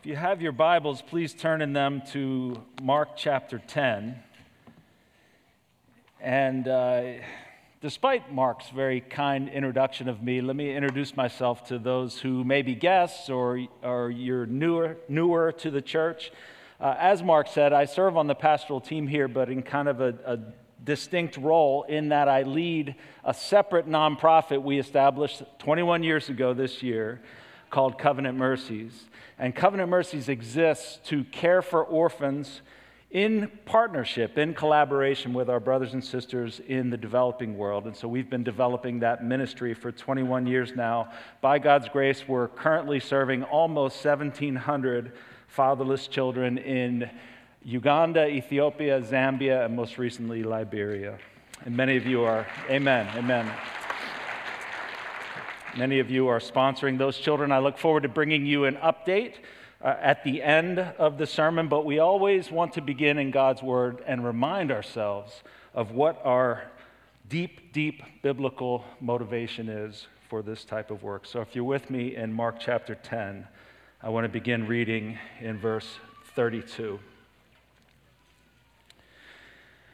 If you have your Bibles, please turn in them to Mark chapter 10. And uh, despite Mark's very kind introduction of me, let me introduce myself to those who may be guests or, or you're newer, newer to the church. Uh, as Mark said, I serve on the pastoral team here, but in kind of a, a distinct role in that I lead a separate nonprofit we established 21 years ago this year called Covenant Mercies. And Covenant Mercies exists to care for orphans in partnership, in collaboration with our brothers and sisters in the developing world. And so we've been developing that ministry for 21 years now. By God's grace, we're currently serving almost 1,700 fatherless children in Uganda, Ethiopia, Zambia, and most recently Liberia. And many of you are, amen, amen. Many of you are sponsoring those children. I look forward to bringing you an update uh, at the end of the sermon, but we always want to begin in God's Word and remind ourselves of what our deep, deep biblical motivation is for this type of work. So if you're with me in Mark chapter 10, I want to begin reading in verse 32.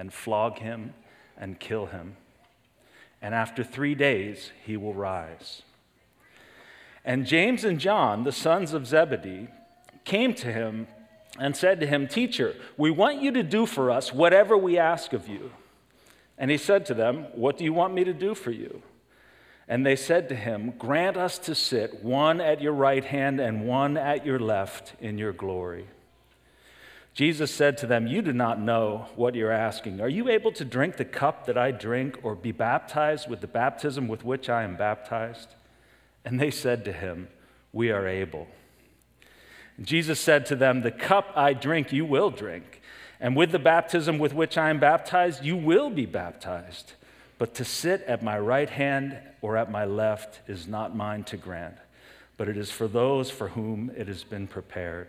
and flog him and kill him. And after three days, he will rise. And James and John, the sons of Zebedee, came to him and said to him, Teacher, we want you to do for us whatever we ask of you. And he said to them, What do you want me to do for you? And they said to him, Grant us to sit one at your right hand and one at your left in your glory. Jesus said to them, You do not know what you're asking. Are you able to drink the cup that I drink or be baptized with the baptism with which I am baptized? And they said to him, We are able. Jesus said to them, The cup I drink, you will drink. And with the baptism with which I am baptized, you will be baptized. But to sit at my right hand or at my left is not mine to grant, but it is for those for whom it has been prepared.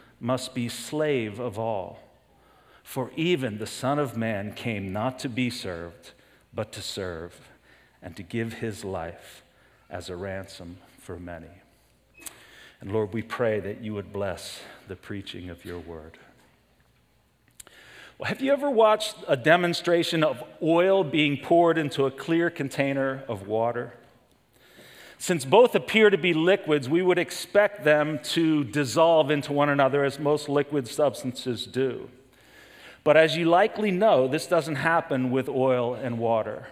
must be slave of all. For even the Son of Man came not to be served, but to serve, and to give his life as a ransom for many. And Lord, we pray that you would bless the preaching of your word. Well, have you ever watched a demonstration of oil being poured into a clear container of water? Since both appear to be liquids, we would expect them to dissolve into one another as most liquid substances do. But as you likely know, this doesn't happen with oil and water.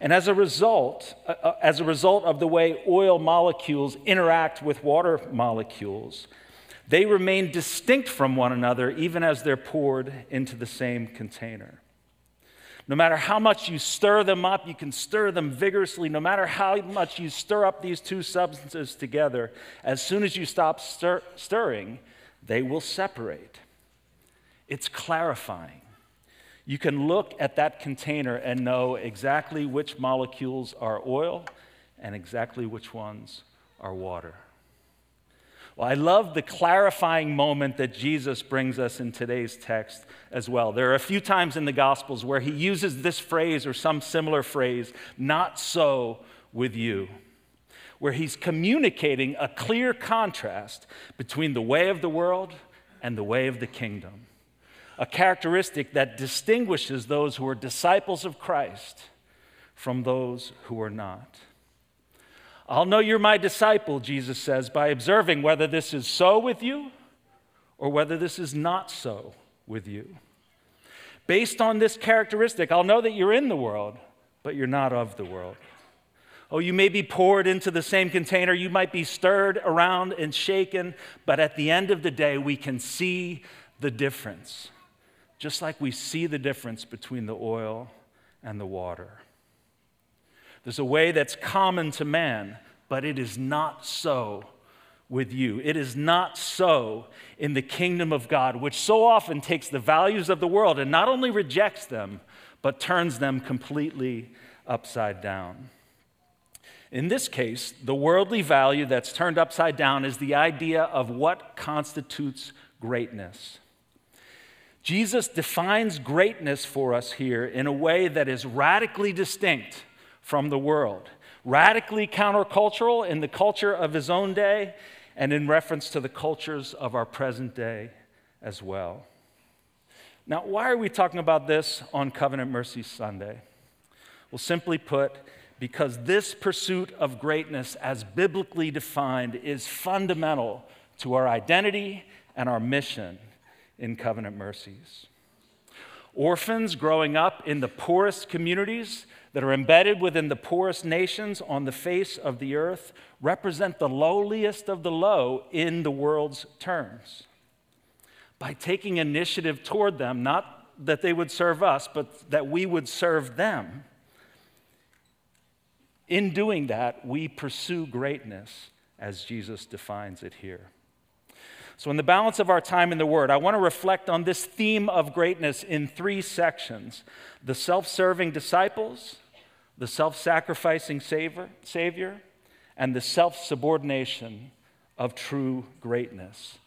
And as a result, uh, uh, as a result of the way oil molecules interact with water molecules, they remain distinct from one another even as they're poured into the same container. No matter how much you stir them up, you can stir them vigorously. No matter how much you stir up these two substances together, as soon as you stop stir- stirring, they will separate. It's clarifying. You can look at that container and know exactly which molecules are oil and exactly which ones are water. Well, I love the clarifying moment that Jesus brings us in today's text as well. There are a few times in the Gospels where he uses this phrase or some similar phrase, not so with you, where he's communicating a clear contrast between the way of the world and the way of the kingdom. A characteristic that distinguishes those who are disciples of Christ from those who are not. I'll know you're my disciple, Jesus says, by observing whether this is so with you or whether this is not so with you. Based on this characteristic, I'll know that you're in the world, but you're not of the world. Oh, you may be poured into the same container, you might be stirred around and shaken, but at the end of the day, we can see the difference, just like we see the difference between the oil and the water. There's a way that's common to man, but it is not so with you. It is not so in the kingdom of God, which so often takes the values of the world and not only rejects them, but turns them completely upside down. In this case, the worldly value that's turned upside down is the idea of what constitutes greatness. Jesus defines greatness for us here in a way that is radically distinct from the world, radically countercultural in the culture of his own day and in reference to the cultures of our present day as well. Now, why are we talking about this on Covenant Mercy Sunday? Well, simply put, because this pursuit of greatness, as biblically defined, is fundamental to our identity and our mission in covenant mercies. Orphans growing up in the poorest communities that are embedded within the poorest nations on the face of the earth represent the lowliest of the low in the world's terms. By taking initiative toward them, not that they would serve us, but that we would serve them, in doing that, we pursue greatness as Jesus defines it here. So, in the balance of our time in the Word, I want to reflect on this theme of greatness in three sections the self serving disciples, the self sacrificing Savior, and the self subordination of true greatness.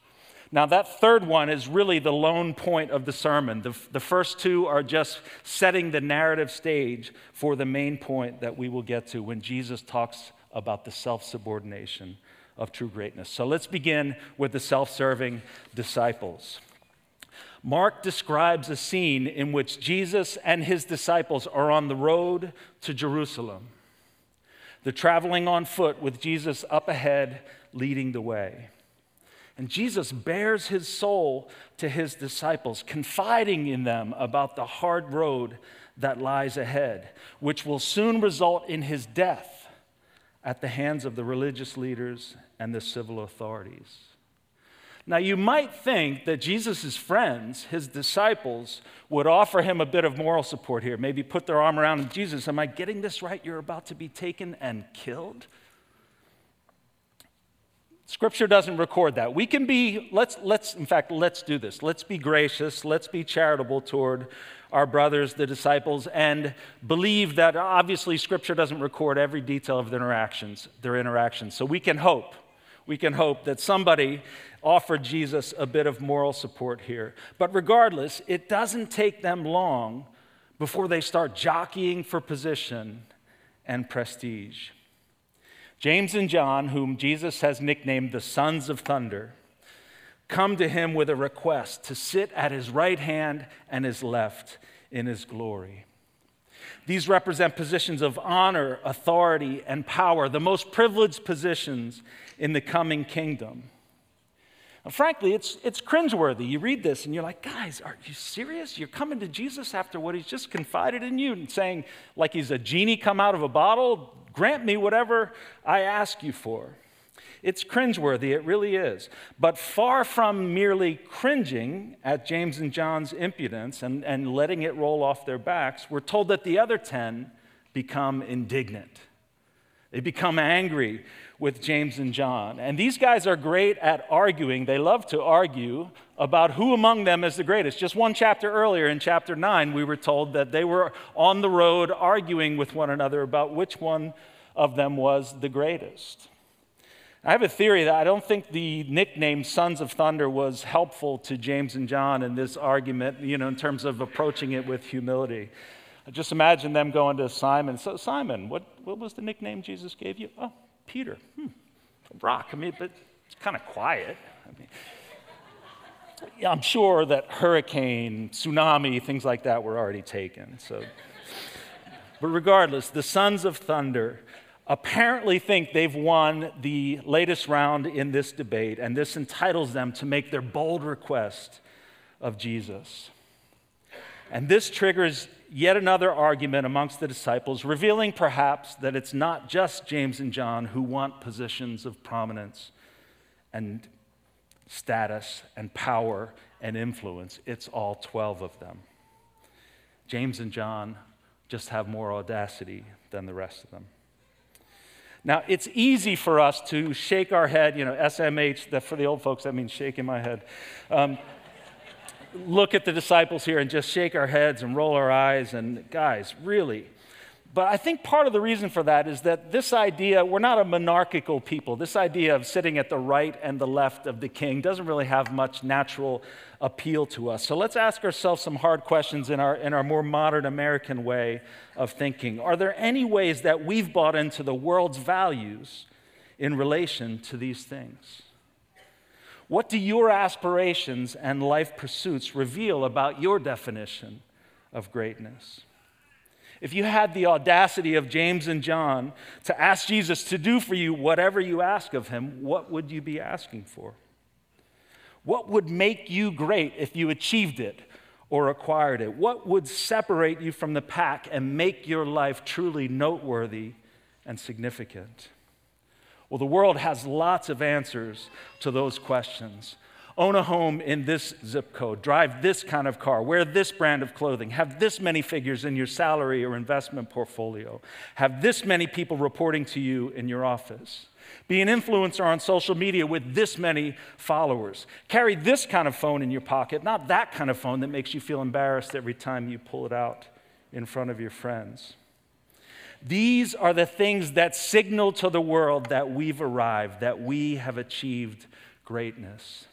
Now, that third one is really the lone point of the sermon. The, the first two are just setting the narrative stage for the main point that we will get to when Jesus talks about the self subordination of true greatness. So let's begin with the self serving disciples. Mark describes a scene in which Jesus and his disciples are on the road to Jerusalem. They're traveling on foot with Jesus up ahead, leading the way. And Jesus bares his soul to his disciples, confiding in them about the hard road that lies ahead, which will soon result in his death at the hands of the religious leaders and the civil authorities. Now, you might think that Jesus' friends, his disciples, would offer him a bit of moral support here, maybe put their arm around him. Jesus, am I getting this right? You're about to be taken and killed? Scripture doesn't record that. We can be, let's, let's, in fact, let's do this. Let's be gracious. Let's be charitable toward our brothers, the disciples, and believe that obviously Scripture doesn't record every detail of their interactions, their interactions. So we can hope. We can hope that somebody offered Jesus a bit of moral support here. But regardless, it doesn't take them long before they start jockeying for position and prestige. James and John, whom Jesus has nicknamed the sons of thunder, come to him with a request to sit at his right hand and his left in his glory. These represent positions of honor, authority, and power, the most privileged positions in the coming kingdom. And frankly, it's, it's cringeworthy. You read this and you're like, guys, are you serious? You're coming to Jesus after what he's just confided in you and saying, like he's a genie come out of a bottle, Grant me whatever I ask you for. It's cringeworthy, it really is. But far from merely cringing at James and John's impudence and, and letting it roll off their backs, we're told that the other 10 become indignant. They become angry with James and John. And these guys are great at arguing. They love to argue about who among them is the greatest. Just one chapter earlier, in chapter 9, we were told that they were on the road arguing with one another about which one of them was the greatest. I have a theory that I don't think the nickname Sons of Thunder was helpful to James and John in this argument, you know, in terms of approaching it with humility. I just imagine them going to Simon. So, Simon, what, what was the nickname Jesus gave you? Oh, Peter. Hmm. Rock. I mean, but it's kind of quiet. I mean, I'm sure that hurricane, tsunami, things like that were already taken. So, but regardless, the sons of thunder apparently think they've won the latest round in this debate, and this entitles them to make their bold request of Jesus. And this triggers yet another argument amongst the disciples, revealing perhaps that it's not just James and John who want positions of prominence and status and power and influence, it's all 12 of them. James and John just have more audacity than the rest of them. Now, it's easy for us to shake our head, you know, SMH, that for the old folks, that means shaking my head. Um, look at the disciples here and just shake our heads and roll our eyes, and guys, really. But I think part of the reason for that is that this idea, we're not a monarchical people. This idea of sitting at the right and the left of the king doesn't really have much natural appeal to us. So let's ask ourselves some hard questions in our, in our more modern American way of thinking. Are there any ways that we've bought into the world's values in relation to these things? What do your aspirations and life pursuits reveal about your definition of greatness? If you had the audacity of James and John to ask Jesus to do for you whatever you ask of him, what would you be asking for? What would make you great if you achieved it or acquired it? What would separate you from the pack and make your life truly noteworthy and significant? Well, the world has lots of answers to those questions. Own a home in this zip code, drive this kind of car, wear this brand of clothing, have this many figures in your salary or investment portfolio, have this many people reporting to you in your office. Be an influencer on social media with this many followers. Carry this kind of phone in your pocket, not that kind of phone that makes you feel embarrassed every time you pull it out in front of your friends. These are the things that signal to the world that we've arrived, that we have achieved greatness.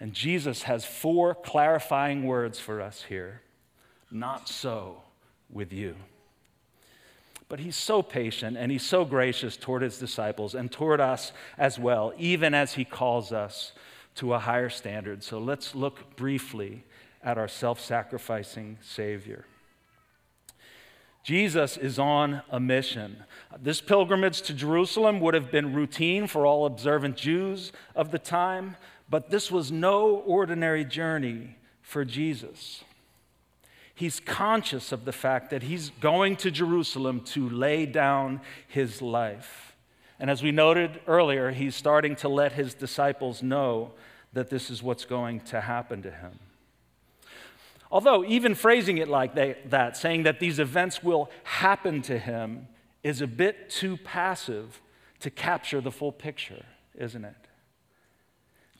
And Jesus has four clarifying words for us here. Not so with you. But he's so patient and he's so gracious toward his disciples and toward us as well, even as he calls us to a higher standard. So let's look briefly at our self sacrificing Savior. Jesus is on a mission. This pilgrimage to Jerusalem would have been routine for all observant Jews of the time, but this was no ordinary journey for Jesus. He's conscious of the fact that he's going to Jerusalem to lay down his life. And as we noted earlier, he's starting to let his disciples know that this is what's going to happen to him. Although, even phrasing it like they, that, saying that these events will happen to him, is a bit too passive to capture the full picture, isn't it?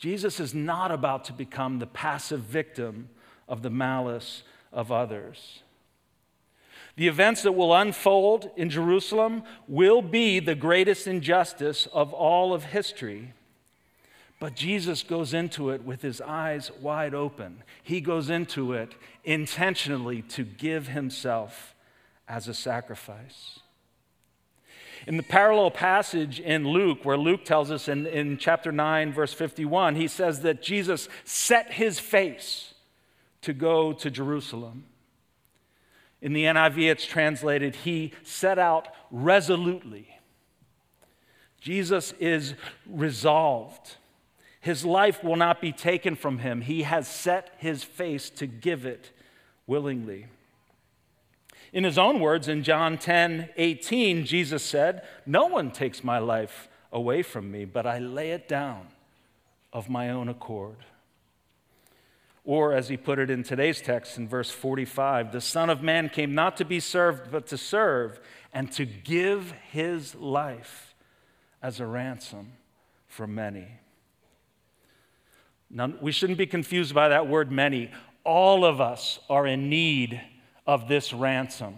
Jesus is not about to become the passive victim of the malice of others. The events that will unfold in Jerusalem will be the greatest injustice of all of history. But Jesus goes into it with his eyes wide open. He goes into it intentionally to give himself as a sacrifice. In the parallel passage in Luke, where Luke tells us in, in chapter 9, verse 51, he says that Jesus set his face to go to Jerusalem. In the NIV, it's translated, he set out resolutely. Jesus is resolved. His life will not be taken from him. He has set his face to give it willingly. In his own words, in John 10 18, Jesus said, No one takes my life away from me, but I lay it down of my own accord. Or, as he put it in today's text in verse 45, the Son of Man came not to be served, but to serve and to give his life as a ransom for many. Now, we shouldn't be confused by that word many. All of us are in need of this ransom.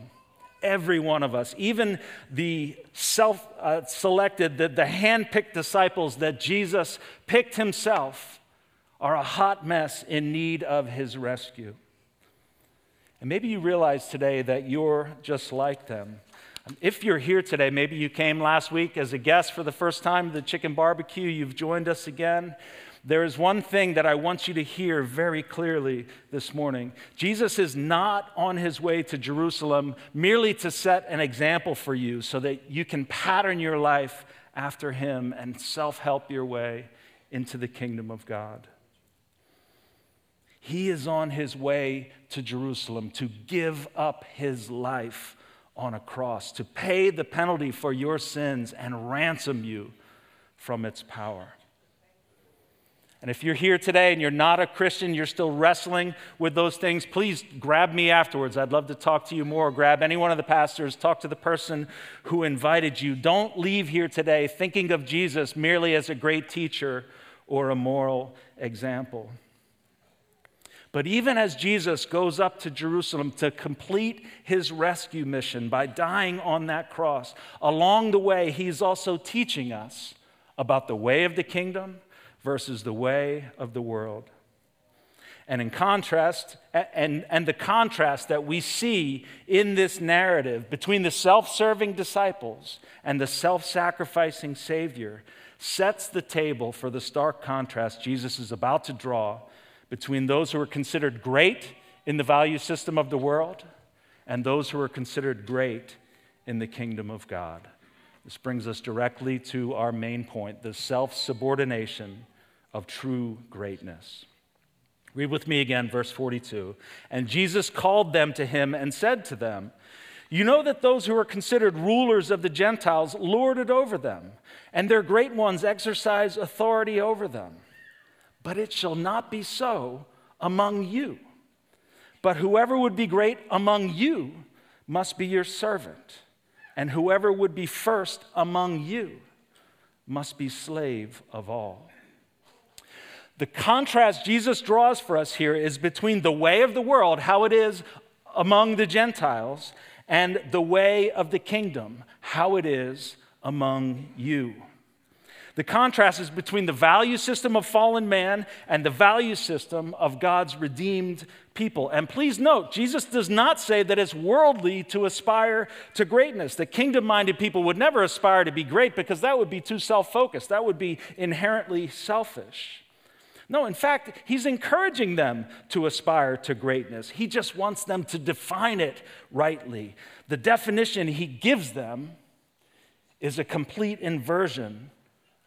Every one of us, even the self uh, selected, the, the hand picked disciples that Jesus picked himself are a hot mess in need of his rescue. And maybe you realize today that you're just like them. If you're here today, maybe you came last week as a guest for the first time to the chicken barbecue, you've joined us again. There is one thing that I want you to hear very clearly this morning. Jesus is not on his way to Jerusalem merely to set an example for you so that you can pattern your life after him and self help your way into the kingdom of God. He is on his way to Jerusalem to give up his life on a cross, to pay the penalty for your sins and ransom you from its power. And if you're here today and you're not a Christian, you're still wrestling with those things, please grab me afterwards. I'd love to talk to you more. Grab any one of the pastors, talk to the person who invited you. Don't leave here today thinking of Jesus merely as a great teacher or a moral example. But even as Jesus goes up to Jerusalem to complete his rescue mission by dying on that cross, along the way, he's also teaching us about the way of the kingdom versus the way of the world. And in contrast, and, and the contrast that we see in this narrative between the self serving disciples and the self sacrificing Savior sets the table for the stark contrast Jesus is about to draw between those who are considered great in the value system of the world and those who are considered great in the kingdom of God. This brings us directly to our main point the self subordination of true greatness. Read with me again, verse 42. And Jesus called them to him and said to them, You know that those who are considered rulers of the Gentiles lord it over them, and their great ones exercise authority over them. But it shall not be so among you. But whoever would be great among you must be your servant and whoever would be first among you must be slave of all. The contrast Jesus draws for us here is between the way of the world, how it is among the Gentiles, and the way of the kingdom, how it is among you. The contrast is between the value system of fallen man and the value system of God's redeemed people. And please note, Jesus does not say that it's worldly to aspire to greatness. The kingdom minded people would never aspire to be great because that would be too self focused, that would be inherently selfish. No, in fact, he's encouraging them to aspire to greatness. He just wants them to define it rightly. The definition he gives them is a complete inversion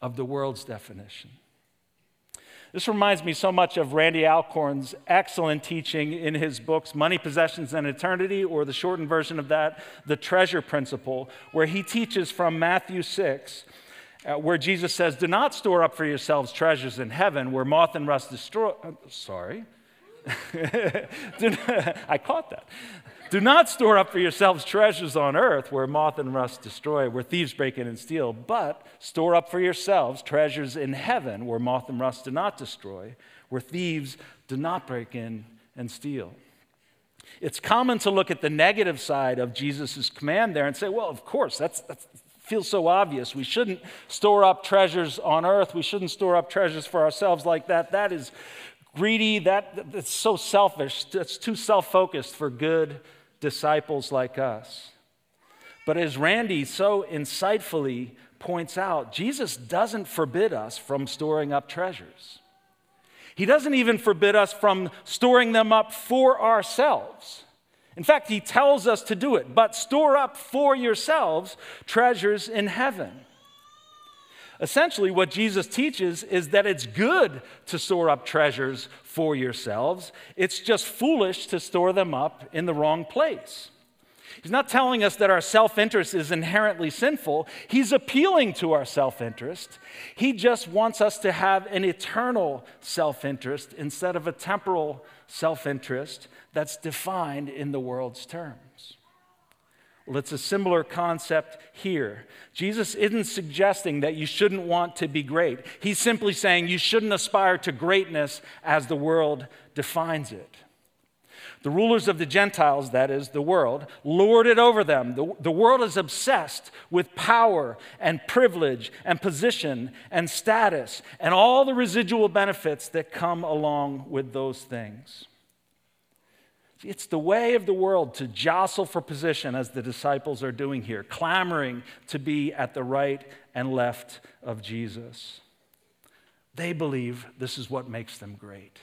of the world's definition. This reminds me so much of Randy Alcorn's excellent teaching in his books, Money, Possessions, and Eternity, or the shortened version of that, The Treasure Principle, where he teaches from Matthew 6, uh, where Jesus says, Do not store up for yourselves treasures in heaven where moth and rust destroy. Uh, sorry. I caught that. Do not store up for yourselves treasures on earth where moth and rust destroy, where thieves break in and steal, but store up for yourselves treasures in heaven where moth and rust do not destroy, where thieves do not break in and steal. It's common to look at the negative side of Jesus' command there and say, well, of course, that's, that feels so obvious. We shouldn't store up treasures on earth. We shouldn't store up treasures for ourselves like that. That is greedy. That, that's so selfish. That's too self focused for good disciples like us. But as Randy so insightfully points out, Jesus doesn't forbid us from storing up treasures. He doesn't even forbid us from storing them up for ourselves. In fact, he tells us to do it, but store up for yourselves treasures in heaven. Essentially, what Jesus teaches is that it's good to store up treasures for yourselves. It's just foolish to store them up in the wrong place. He's not telling us that our self interest is inherently sinful. He's appealing to our self interest. He just wants us to have an eternal self interest instead of a temporal self interest that's defined in the world's terms. Well, it's a similar concept here. Jesus isn't suggesting that you shouldn't want to be great. He's simply saying you shouldn't aspire to greatness as the world defines it. The rulers of the Gentiles, that is, the world, lord it over them. The, the world is obsessed with power and privilege and position and status and all the residual benefits that come along with those things. It's the way of the world to jostle for position, as the disciples are doing here, clamoring to be at the right and left of Jesus. They believe this is what makes them great.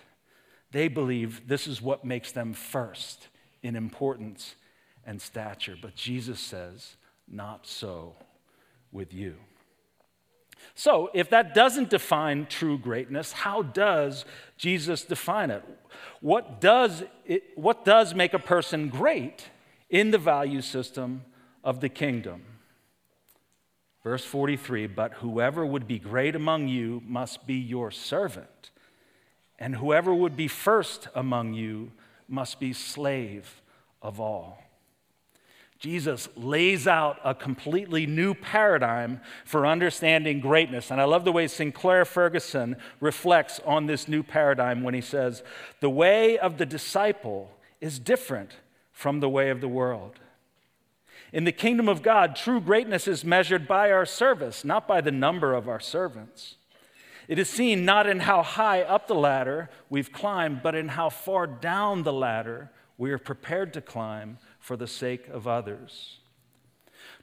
They believe this is what makes them first in importance and stature. But Jesus says, not so with you. So, if that doesn't define true greatness, how does Jesus define it? What does, it, what does make a person great in the value system of the kingdom? Verse 43 But whoever would be great among you must be your servant, and whoever would be first among you must be slave of all. Jesus lays out a completely new paradigm for understanding greatness. And I love the way Sinclair Ferguson reflects on this new paradigm when he says, The way of the disciple is different from the way of the world. In the kingdom of God, true greatness is measured by our service, not by the number of our servants. It is seen not in how high up the ladder we've climbed, but in how far down the ladder we are prepared to climb for the sake of others.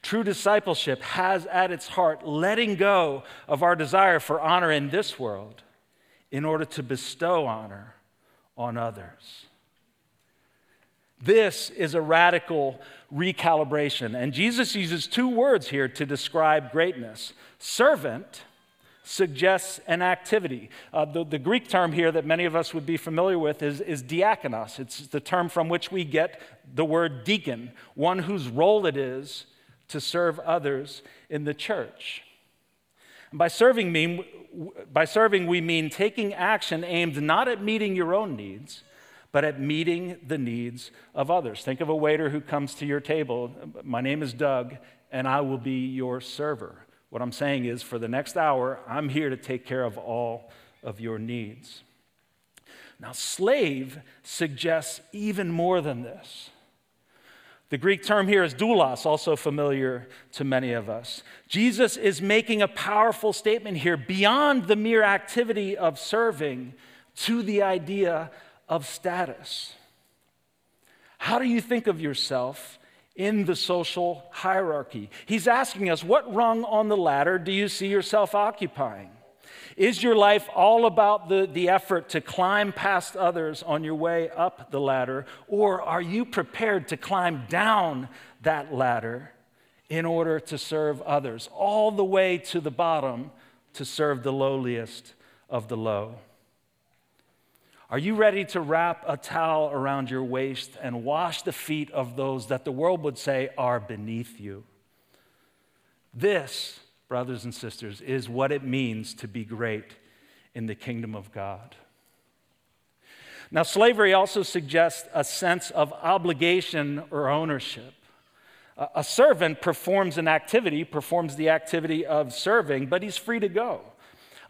True discipleship has at its heart letting go of our desire for honor in this world in order to bestow honor on others. This is a radical recalibration. And Jesus uses two words here to describe greatness servant suggests an activity. Uh, the, the, Greek term here that many of us would be familiar with is, is diakonos. It's the term from which we get the word deacon, one whose role it is to serve others in the church. And by serving, mean, by serving, we mean taking action aimed not at meeting your own needs, but at meeting the needs of others. Think of a waiter who comes to your table. My name is Doug, and I will be your server. What I'm saying is, for the next hour, I'm here to take care of all of your needs. Now, slave suggests even more than this. The Greek term here is doulos, also familiar to many of us. Jesus is making a powerful statement here beyond the mere activity of serving to the idea of status. How do you think of yourself in the social hierarchy. He's asking us, what rung on the ladder do you see yourself occupying? Is your life all about the, the effort to climb past others on your way up the ladder, or are you prepared to climb down that ladder in order to serve others, all the way to the bottom to serve the lowliest of the low? Are you ready to wrap a towel around your waist and wash the feet of those that the world would say are beneath you? This, brothers and sisters, is what it means to be great in the kingdom of God. Now, slavery also suggests a sense of obligation or ownership. A servant performs an activity, performs the activity of serving, but he's free to go.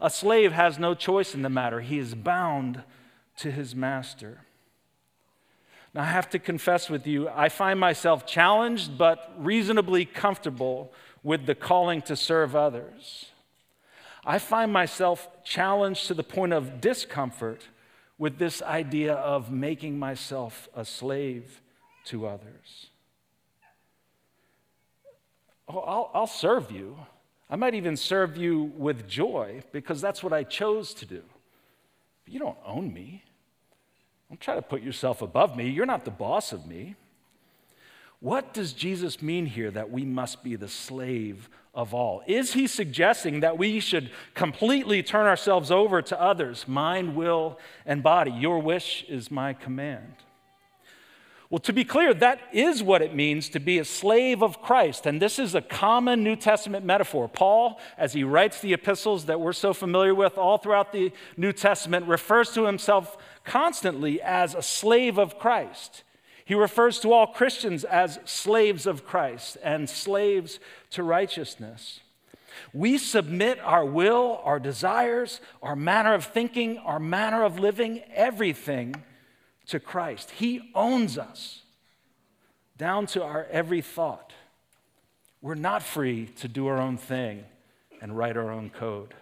A slave has no choice in the matter, he is bound to his master. Now, I have to confess with you, I find myself challenged but reasonably comfortable with the calling to serve others. I find myself challenged to the point of discomfort with this idea of making myself a slave to others. Oh, I'll, I'll serve you. I might even serve you with joy because that's what I chose to do. But you don't own me. Don't try to put yourself above me. You're not the boss of me. What does Jesus mean here that we must be the slave of all? Is he suggesting that we should completely turn ourselves over to others, mind, will, and body? Your wish is my command. Well, to be clear, that is what it means to be a slave of Christ. And this is a common New Testament metaphor. Paul, as he writes the epistles that we're so familiar with all throughout the New Testament, refers to himself constantly as a slave of Christ. He refers to all Christians as slaves of Christ and slaves to righteousness. We submit our will, our desires, our manner of thinking, our manner of living, everything to Christ. He owns us down to our every thought. We're not free to do our own thing and write our own code.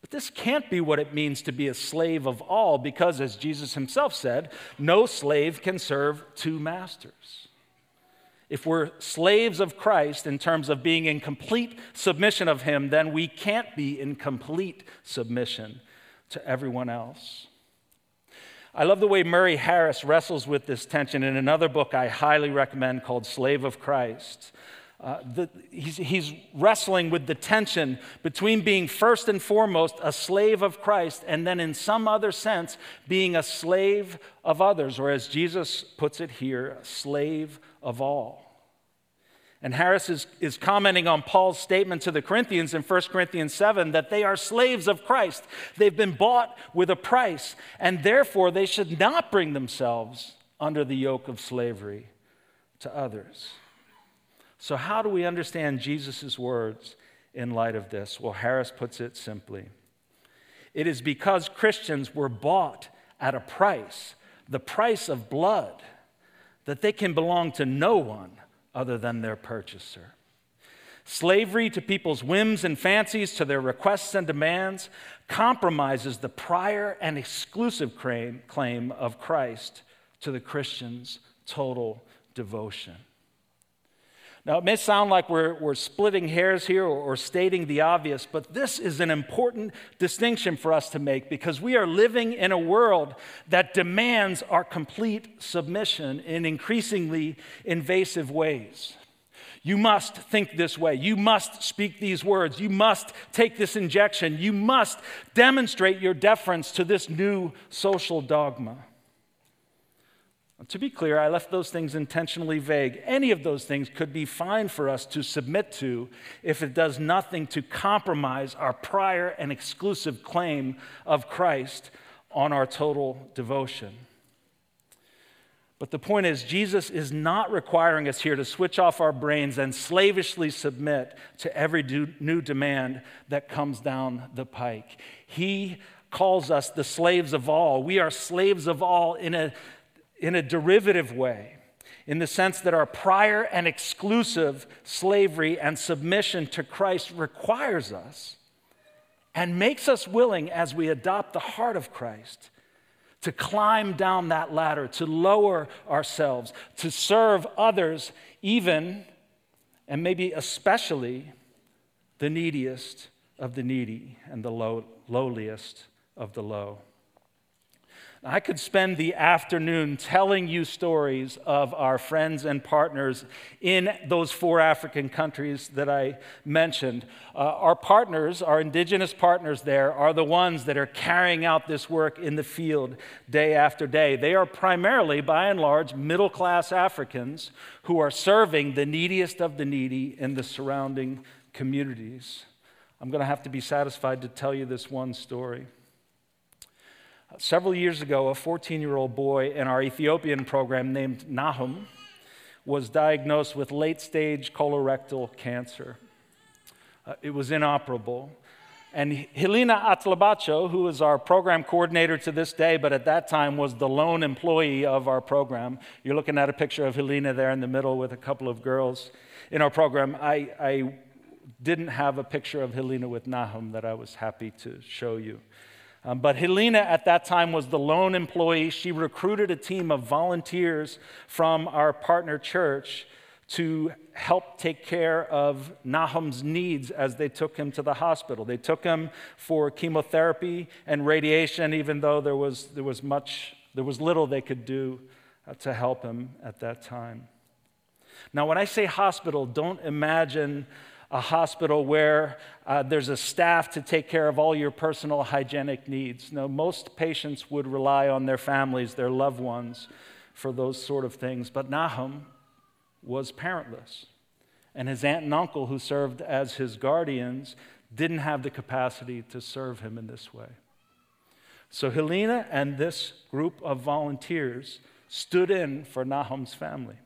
But this can't be what it means to be a slave of all, because as Jesus himself said, no slave can serve two masters. if we're slaves of Christ in terms of being in complete submission of Him, then we can't be in complete submission to everyone else. I love the way Murray Harris wrestles with this tension in another book I highly recommend called Slave of Christ. Uh, the, he's, he's wrestling with the tension between being first and foremost a slave of Christ and then, in some other sense, being a slave of others, or as Jesus puts it here, slave of all. And Harris is, is commenting on Paul's statement to the Corinthians in 1 Corinthians 7 that they are slaves of Christ. They've been bought with a price, and therefore they should not bring themselves under the yoke of slavery to others. So, how do we understand Jesus' words in light of this? Well, Harris puts it simply it is because Christians were bought at a price, the price of blood, that they can belong to no one other than their purchaser. Slavery to people's whims and fancies, to their requests and demands, compromises the prior and exclusive claim of Christ to the Christian's total devotion. Now, it may sound like we're, we're splitting hairs here or, or stating the obvious, but this is an important distinction for us to make because we are living in a world that demands our complete submission in increasingly invasive ways. You must think this way. You must speak these words. You must take this injection. You must demonstrate your deference to this new social dogma. To be clear, I left those things intentionally vague. Any of those things could be fine for us to submit to if it does nothing to compromise our prior and exclusive claim of Christ on our total devotion. But the point is, Jesus is not requiring us here to switch off our brains and slavishly submit to every new demand that comes down the pike. He calls us the slaves of all. We are slaves of all in a in a derivative way, in the sense that our prior and exclusive slavery and submission to Christ requires us and makes us willing as we adopt the heart of Christ to climb down that ladder, to lower ourselves, to serve others, even and maybe especially the neediest of the needy and the low, lowliest of the low. I could spend the afternoon telling you stories of our friends and partners in those four African countries that I mentioned. Uh, our partners, our indigenous partners there, are the ones that are carrying out this work in the field day after day. They are primarily, by and large, middle class Africans who are serving the neediest of the needy in the surrounding communities. I'm going to have to be satisfied to tell you this one story. Several years ago, a 14 year old boy in our Ethiopian program named Nahum was diagnosed with late stage colorectal cancer. Uh, it was inoperable. And Helena Atlabacho, who is our program coordinator to this day, but at that time was the lone employee of our program. You're looking at a picture of Helena there in the middle with a couple of girls in our program. I, I didn't have a picture of Helena with Nahum that I was happy to show you. Um, but Helena at that time was the lone employee. She recruited a team of volunteers from our partner church to help take care of Nahum's needs as they took him to the hospital. They took him for chemotherapy and radiation, even though there was, there was much, there was little they could do uh, to help him at that time. Now, when I say hospital, don't imagine a hospital where uh, there's a staff to take care of all your personal hygienic needs. No, most patients would rely on their families, their loved ones, for those sort of things. But Nahum was parentless. And his aunt and uncle, who served as his guardians, didn't have the capacity to serve him in this way. So Helena and this group of volunteers stood in for Nahum's family.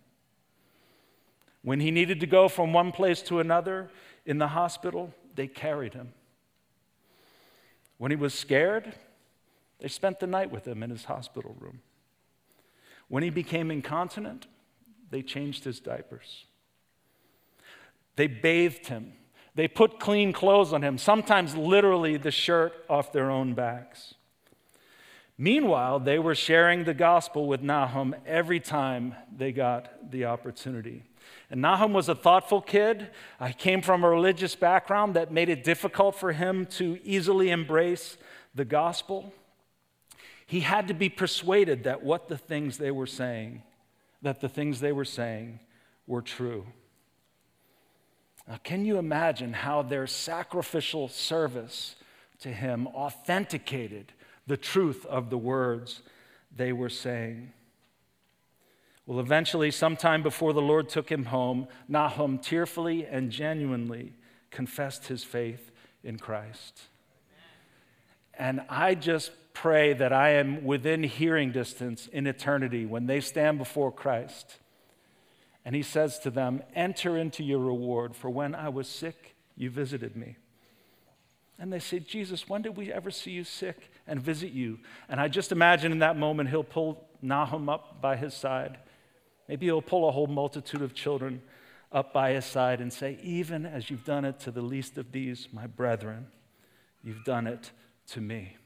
When he needed to go from one place to another in the hospital, they carried him. When he was scared, they spent the night with him in his hospital room. When he became incontinent, they changed his diapers. They bathed him. They put clean clothes on him, sometimes literally the shirt off their own backs. Meanwhile, they were sharing the gospel with Nahum every time they got the opportunity. And Nahum was a thoughtful kid. Uh, he came from a religious background that made it difficult for him to easily embrace the gospel. He had to be persuaded that what the things they were saying, that the things they were saying were true. Now, can you imagine how their sacrificial service to him authenticated the truth of the words they were saying? Well, eventually, sometime before the Lord took him home, Nahum tearfully and genuinely confessed his faith in Christ. And I just pray that I am within hearing distance in eternity when they stand before Christ. And he says to them, Enter into your reward, for when I was sick, you visited me. And they say, Jesus, when did we ever see you sick and visit you? And I just imagine in that moment he'll pull Nahum up by his side. Maybe he'll pull a whole multitude of children up by his side and say, Even as you've done it to the least of these, my brethren, you've done it to me.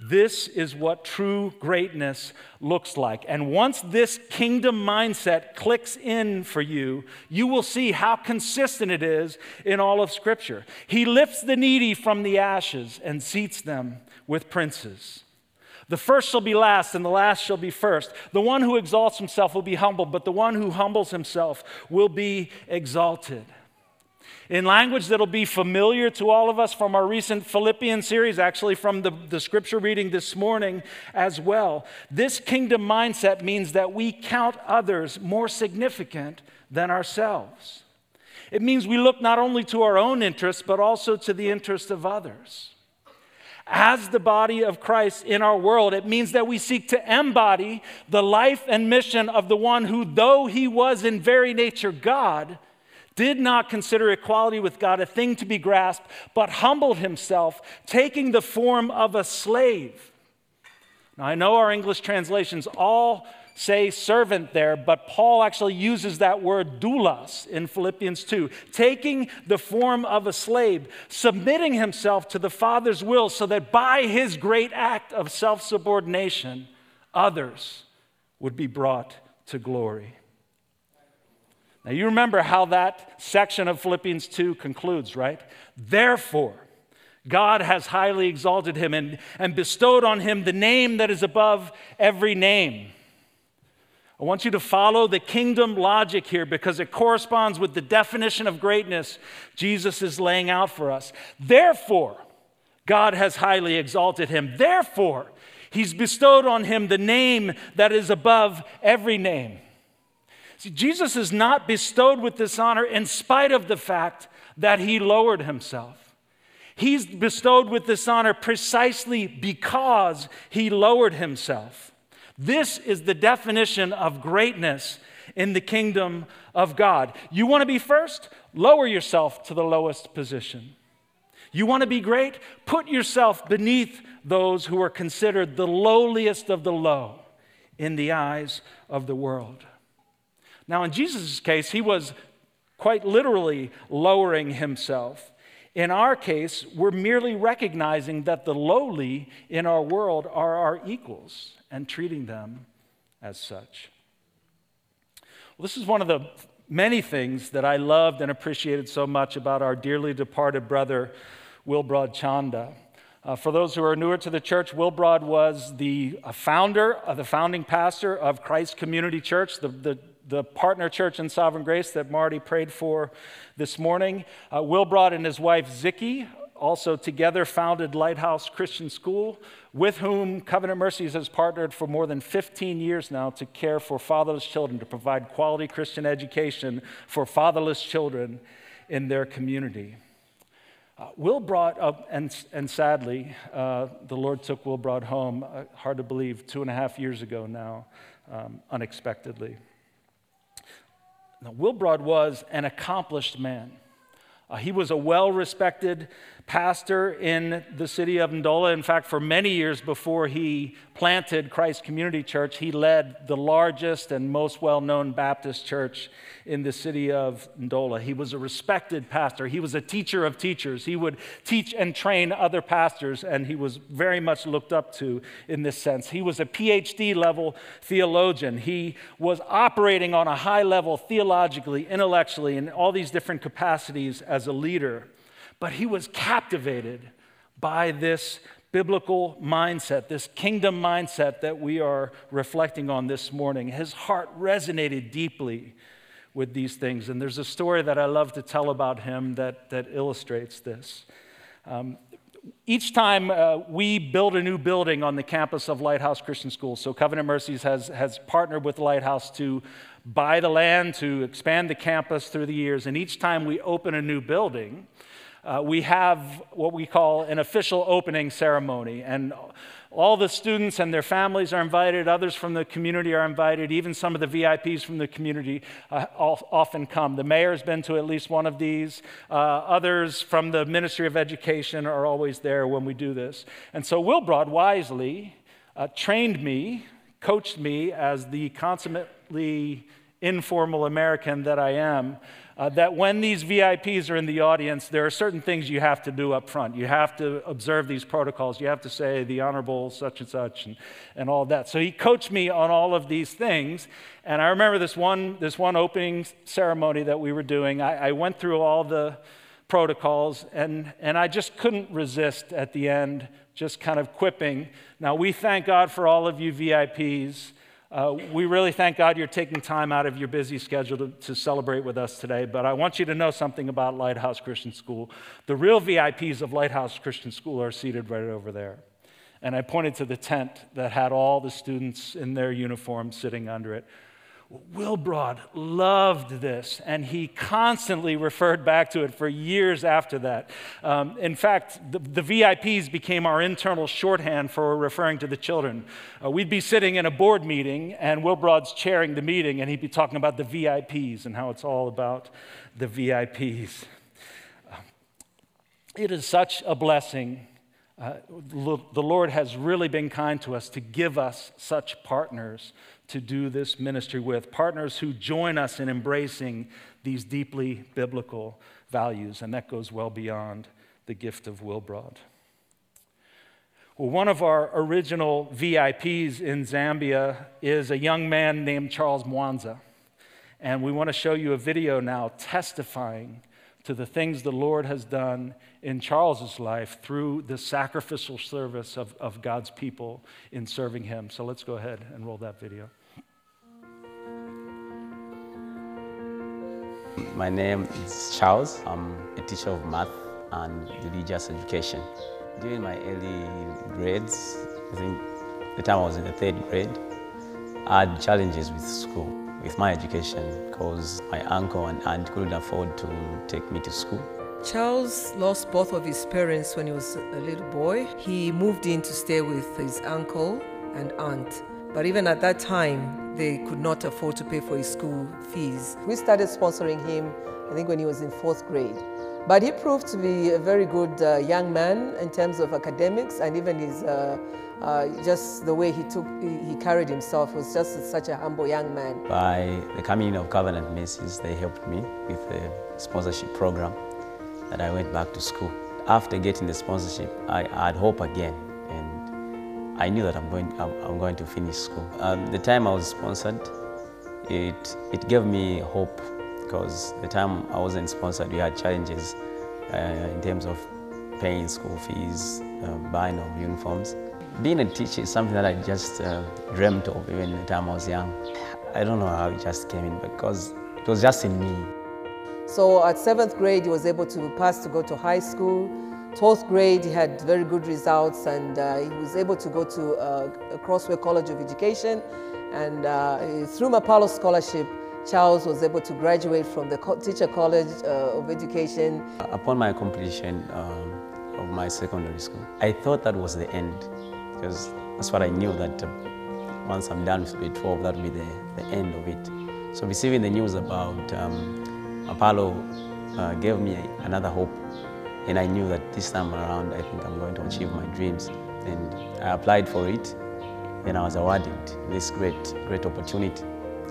This is what true greatness looks like. And once this kingdom mindset clicks in for you, you will see how consistent it is in all of Scripture. He lifts the needy from the ashes and seats them with princes. The first shall be last, and the last shall be first. The one who exalts himself will be humbled, but the one who humbles himself will be exalted in language that'll be familiar to all of us from our recent Philippian series, actually from the, the scripture reading this morning as well. This kingdom mindset means that we count others more significant than ourselves. It means we look not only to our own interests, but also to the interests of others. As the body of Christ in our world, it means that we seek to embody the life and mission of the one who, though he was in very nature God, did not consider equality with God a thing to be grasped, but humbled himself, taking the form of a slave. Now, I know our English translations all say servant there, but Paul actually uses that word doulos in Philippians 2, taking the form of a slave, submitting himself to the Father's will so that by his great act of self subordination, others would be brought to glory. Now, you remember how that section of Philippians 2 concludes, right? Therefore, God has highly exalted him and, and bestowed on him the name that is above every name. I want you to follow the kingdom logic here because it corresponds with the definition of greatness Jesus is laying out for us. Therefore, God has highly exalted him. Therefore, he's bestowed on him the name that is above every name. See, Jesus is not bestowed with this honor in spite of the fact that he lowered himself. He's bestowed with this honor precisely because he lowered himself. This is the definition of greatness in the kingdom of God. You want to be first? Lower yourself to the lowest position. You want to be great? Put yourself beneath those who are considered the lowliest of the low in the eyes of the world. Now, in Jesus' case, he was quite literally lowering himself. In our case, we're merely recognizing that the lowly in our world are our equals and treating them as such. Well, this is one of the many things that I loved and appreciated so much about our dearly departed brother, Wilbrod Chanda. Uh, for those who are newer to the church, Wilbrod was the uh, founder, uh, the founding pastor of Christ Community Church, the, the the partner church in Sovereign Grace that Marty prayed for this morning. Uh, Wilbrod and his wife Ziki also together founded Lighthouse Christian School, with whom Covenant Mercies has partnered for more than 15 years now to care for fatherless children, to provide quality Christian education for fatherless children in their community. Uh, Wilbrod, uh, and, and sadly, uh, the Lord took Wilbrod home, uh, hard to believe, two and a half years ago now, um, unexpectedly. Now, Wilbrod was an accomplished man. Uh, he was a well respected pastor in the city of Ndola. In fact, for many years before he planted Christ Community Church, he led the largest and most well known Baptist church in the city of Ndola. He was a respected pastor, he was a teacher of teachers. He would teach and train other pastors, and he was very much looked up to in this sense. He was a PhD level theologian. He was operating on a high level theologically, intellectually, in all these different capacities as a leader. But he was captivated by this biblical mindset, this kingdom mindset that we are reflecting on this morning. His heart resonated deeply with these things. And there's a story that I love to tell about him that, that illustrates this. Um, each time uh, we build a new building on the campus of Lighthouse Christian School, so Covenant Mercies has, has partnered with Lighthouse to buy the land, to expand the campus through the years. And each time we open a new building, uh, we have what we call an official opening ceremony. And all the students and their families are invited, others from the community are invited, even some of the VIPs from the community uh, often come. The mayor's been to at least one of these. Uh, others from the Ministry of Education are always there when we do this. And so Wilbrod wisely uh, trained me, coached me as the consummately informal American that I am uh, that when these VIPs are in the audience, there are certain things you have to do up front. You have to observe these protocols. You have to say the honorable such and such and, and all that. So he coached me on all of these things. And I remember this one, this one opening ceremony that we were doing. I, I went through all the protocols and, and I just couldn't resist at the end, just kind of quipping. Now, we thank God for all of you VIPs. Uh, we really thank God you're taking time out of your busy schedule to, to, celebrate with us today. But I want you to know something about Lighthouse Christian School. The real VIPs of Lighthouse Christian School are seated right over there. And I pointed to the tent that had all the students in their uniforms sitting under it. Wilbrod loved this, and he constantly referred back to it for years after that. Um, in fact, the, the, VIPs became our internal shorthand for referring to the children. Uh, we'd be sitting in a board meeting, and Wilbrod's chairing the meeting, and he'd be talking about the VIPs and how it's all about the VIPs. Uh, it is such a blessing. Uh, the Lord has really been kind to us to give us such partners to do this ministry with, partners who join us in embracing these deeply biblical values, and that goes well beyond the gift of Wilbrod. Well, one of our original VIPs in Zambia is a young man named Charles Mwanza. And we want to show you a video now testifying to the things the Lord has done in Charles's life through the sacrificial service of, of God's people in serving him. So let's go ahead and roll that video. My name is Charles. I'm a teacher of math and religious education. During my early grades, I think the time I was in the third grade, I had challenges with school, with my education, because my uncle and aunt couldn't afford to take me to school. Charles lost both of his parents when he was a little boy. He moved in to stay with his uncle and aunt. But even at that time, they could not afford to pay for his school fees. We started sponsoring him, I think, when he was in fourth grade. But he proved to be a very good uh, young man in terms of academics and even his, uh, uh, just the way he took, he, he, carried himself was just such a humble young man. By the coming of Covenant Mercies, they helped me with a sponsorship program that I went back to school. After getting the sponsorship, I had hope again I knew that I'm going, I'm, going to finish school. Um, the time I was sponsored, it, it gave me hope because the time I wasn't sponsored, we had challenges uh, in terms of paying school fees, uh, buying of uniforms. Being a teacher is something that I just uh, dreamt of even the time I was young. I don't know how it just came in because it was just in me. So at seventh grade, he was able to pass to go to high school. 12th grade, he had very good results and uh, he was able to go to uh, Crossway College of Education. And uh, through Mapalo Scholarship, Charles was able to graduate from the Teacher College uh, of Education. Upon my completion um, of my secondary school, I thought that was the end because that's what I knew that uh, once I'm done with grade 12, that would be the, the end of it. So receiving the news about um, uh, gave me another hope And I knew that this time around, I think I'm going to achieve my dreams. And I applied for it, and I was awarded this great, great opportunity.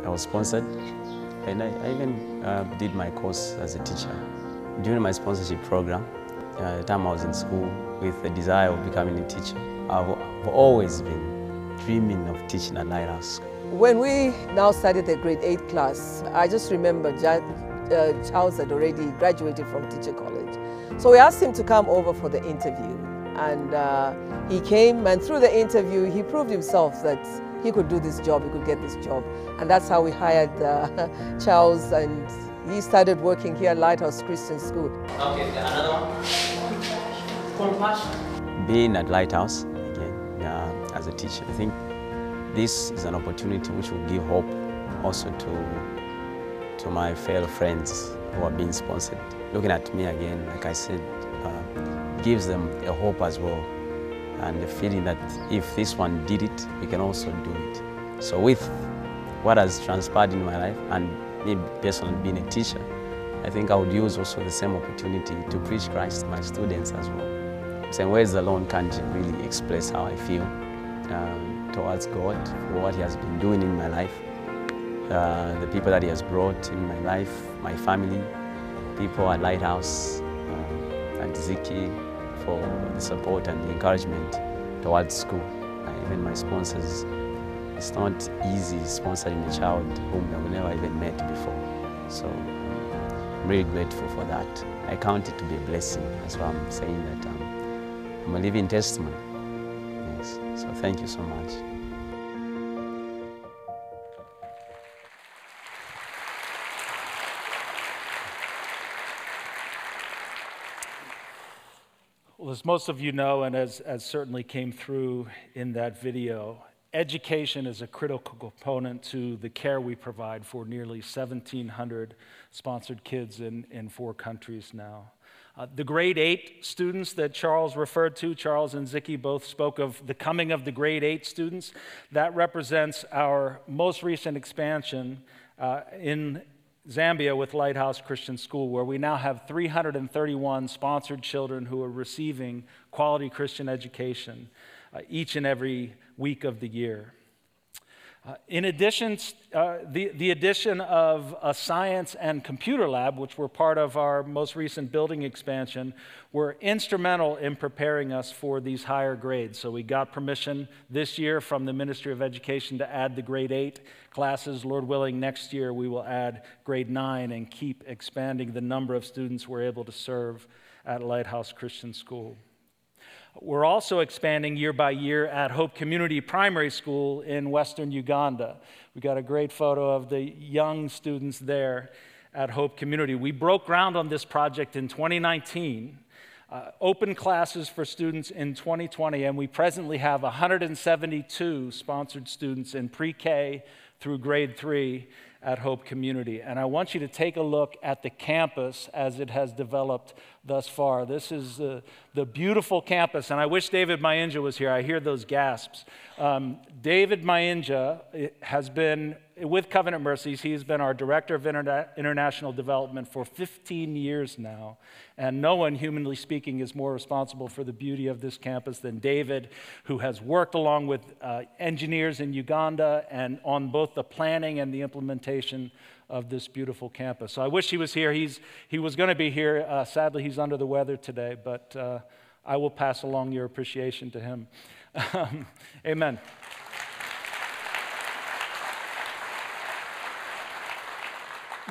I was sponsored, and I, I even uh, did my course as a teacher. During my sponsorship program, uh, the time I was in school, with the desire of becoming a teacher, I've, always been dreaming of teaching at Lighthouse. When we now started the grade 8 class, I just remember uh, Charles had already graduated from teacher college. So we asked him to come over for the interview. And uh, he came, and through the interview, he proved himself that he could do this job, he could get this job. And that's how we hired uh, Charles, and he started working here at Lighthouse Christian School. Okay, another one. Compassion. Being at Lighthouse, again, uh, as a teacher, I think this is an opportunity which will give hope also to to my fellow friends who are being sponsored. Looking at me again, like I said, uh, gives them a hope as well and the feeling that if this one did it, we can also do it. So with what has transpired in my life and me personally being a teacher, I think I would use also the same opportunity to preach Christ to my students as well. Saying words alone can't really express how I feel uh, towards God for what He has been doing in my life uh, the people that he has brought in my life, my family, people at Lighthouse, uh, and Ziki for the support and the encouragement towards school. Uh, even my sponsors. It's not easy sponsoring a child whom I've never even met before. So I'm really grateful for that. I count it to be a blessing. That's why I'm saying that um, I'm a living testimony. Yes. So thank you so much. Well, as most of you know, and as, as certainly came through in that video, education is a critical component to the care we provide for nearly 1,700 sponsored kids in, in four countries now. Uh, the grade eight students that Charles referred to, Charles and Ziki both spoke of the coming of the grade eight students. That represents our most recent expansion uh, in Zambia with Lighthouse Christian School, where we now have 331 sponsored children who are receiving quality Christian education uh, each and every week of the year. Uh, in addition, uh, the, the addition of a science and computer lab, which were part of our most recent building expansion, were instrumental in preparing us for these higher grades. So we got permission this year from the Ministry of Education to add the grade 8 classes. Lord willing, next year we will add grade 9 and keep expanding the number of students we're able to serve at Lighthouse Christian School. We're also expanding year by year at Hope Community Primary School in Western Uganda. We got a great photo of the young students there at Hope Community. We broke ground on this project in 2019. Uh, open classes for students in 2020, and we presently have 172 sponsored students in pre K through grade three at Hope Community. And I want you to take a look at the campus as it has developed thus far. This is the, the beautiful campus, and I wish David Mayinja was here. I hear those gasps. Um, David Mayinja has been with Covenant Mercies, he's been our Director of Interna- International Development for 15 years now. And no one, humanly speaking, is more responsible for the beauty of this campus than David, who has worked along with uh, engineers in Uganda and on both the planning and the implementation of this beautiful campus. So I wish he was here. He's, he was going to be here. Uh, sadly, he's under the weather today, but uh, I will pass along your appreciation to him. Amen.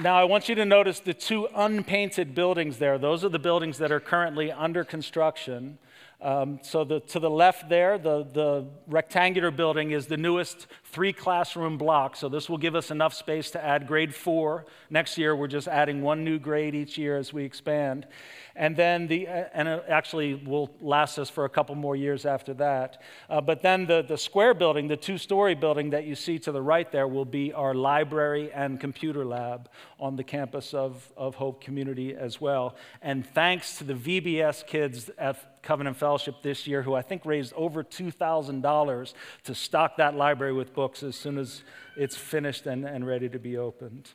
Now, I want you to notice the two unpainted buildings there. Those are the buildings that are currently under construction. Um, so, the, to the left there, the, the rectangular building is the newest three classroom blocks, So, this will give us enough space to add grade four. Next year, we're just adding one new grade each year as we expand. And then the, uh, and it actually will last us for a couple more years after that. Uh, but then the, the square building, the two story building that you see to the right there, will be our library and computer lab on the campus of, of Hope Community as well. And thanks to the VBS kids at Covenant Fellowship this year, who I think raised over $2,000 to stock that library with books as soon as it's finished and, and ready to be opened.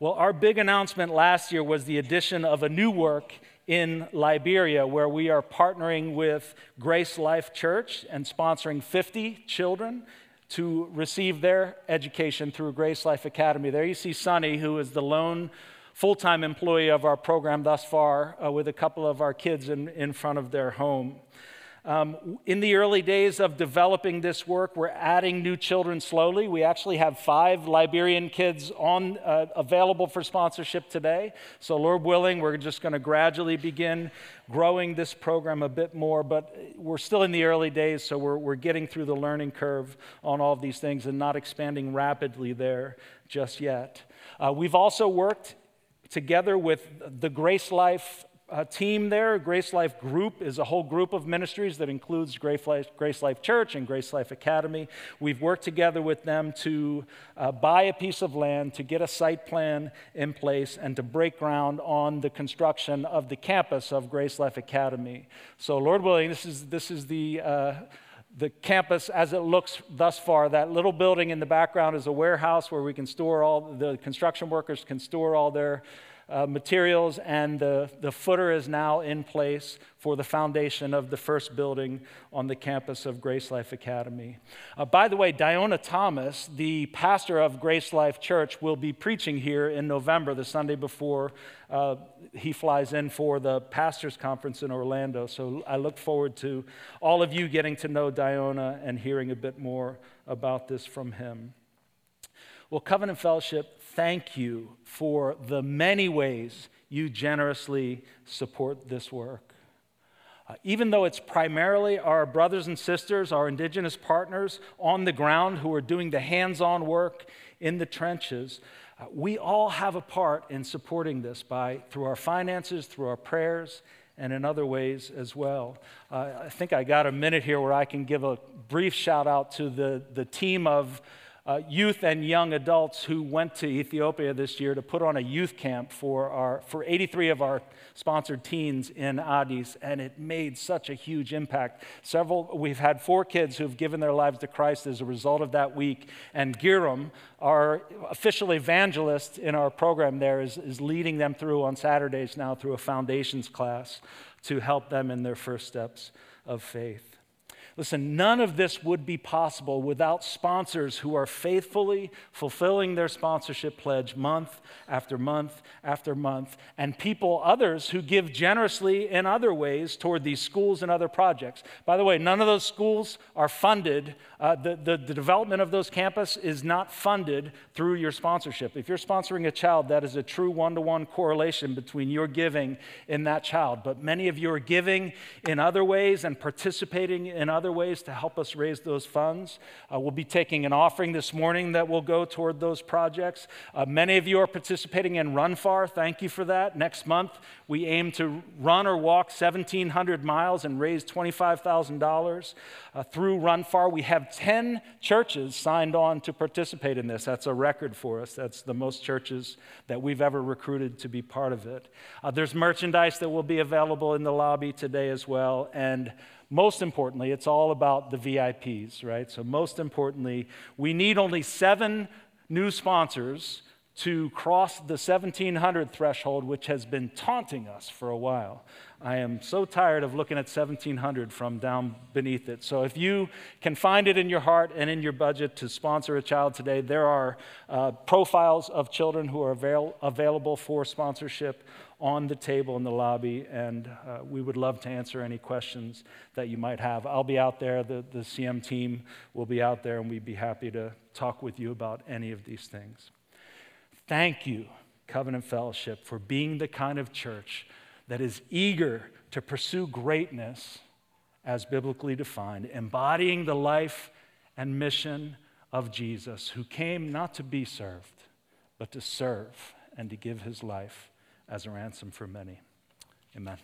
Well, our big announcement last year was the addition of a new work in Liberia, where we are partnering with Grace Life Church and sponsoring 50 children to receive their education through Grace Life Academy. There you see Sonny, who is the lone full time employee of our program thus far, uh, with a couple of our kids in, in front of their home. Um, in the early days of developing this work, we're adding new children slowly. We actually have five Liberian kids on, uh, available for sponsorship today. So, Lord willing, we're just going to gradually begin growing this program a bit more. But we're still in the early days, so we're, we're getting through the learning curve on all of these things and not expanding rapidly there just yet. Uh, we've also worked together with the Grace Life uh, team there. Grace Life Group is a whole group of ministries that includes Grace Life, Grace Life Church and Grace Life Academy. We've worked together with them to uh, buy a piece of land, to get a site plan in place, and to break ground on the construction of the campus of Grace Life Academy. So, Lord willing, this is, this is the uh, the campus as it looks thus far. That little building in the background is a warehouse where we can store all the construction workers can store all their uh, materials, and the, the footer is now in place for the foundation of the first building on the campus of Grace Life Academy. Uh, by the way, Diona Thomas, the pastor of Grace Life Church, will be preaching here in November, the Sunday before uh, he flies in for the pastors' conference in Orlando. So I look forward to all of you getting to know Diona and hearing a bit more about this from him. Well, Covenant Fellowship thank you for the many ways you generously support this work. Uh, even though it's primarily our brothers and sisters, our indigenous partners on the ground who are doing the hands on work in the trenches, uh, we all have a part in supporting this by, through our finances, through our prayers, and in other ways as well. Uh, I think I got a minute here where I can give a brief shout out to the, the team of uh, youth and young adults who went to Ethiopia this year to put on a youth camp for, our, for 83 of our sponsored teens in Addis, and it made such a huge impact. Several, we've had four kids who've given their lives to Christ as a result of that week, and Giram, our official evangelist in our program there, is, is leading them through on Saturdays now through a foundations class to help them in their first steps of faith. Listen, none of this would be possible without sponsors who are faithfully fulfilling their sponsorship pledge month after month after month, and people, others, who give generously in other ways toward these schools and other projects. By the way, none of those schools are funded. Uh, the, the, the development of those campus is not funded through your sponsorship. If you're sponsoring a child, that is a true one to one correlation between your giving in that child. But many of you are giving in other ways and participating in other other ways to help us raise those funds. Uh, we'll be taking an offering this morning that will go toward those projects. Uh, many of you are participating in Run Far. Thank you for that. Next month, we aim to run or walk 1,700 miles and raise $25,000 uh, through Run Far. We have 10 churches signed on to participate in this. That's a record for us. That's the most churches that we've ever recruited to be part of it. Uh, there's merchandise that will be available in the lobby today as well. And most importantly, it's all about the VIPs, right? So, most importantly, we need only seven new sponsors to cross the 1700 threshold, which has been taunting us for a while. I am so tired of looking at 1700 from down beneath it. So, if you can find it in your heart and in your budget to sponsor a child today, there are uh, profiles of children who are avail- available for sponsorship on the table in the lobby, and uh, we would love to answer any questions that you might have. I'll be out there, the, the CM team will be out there, and we'd be happy to talk with you about any of these things. Thank you, Covenant Fellowship, for being the kind of church that is eager to pursue greatness as biblically defined, embodying the life and mission of Jesus, who came not to be served, but to serve and to give his life as a ransom for many. Amen.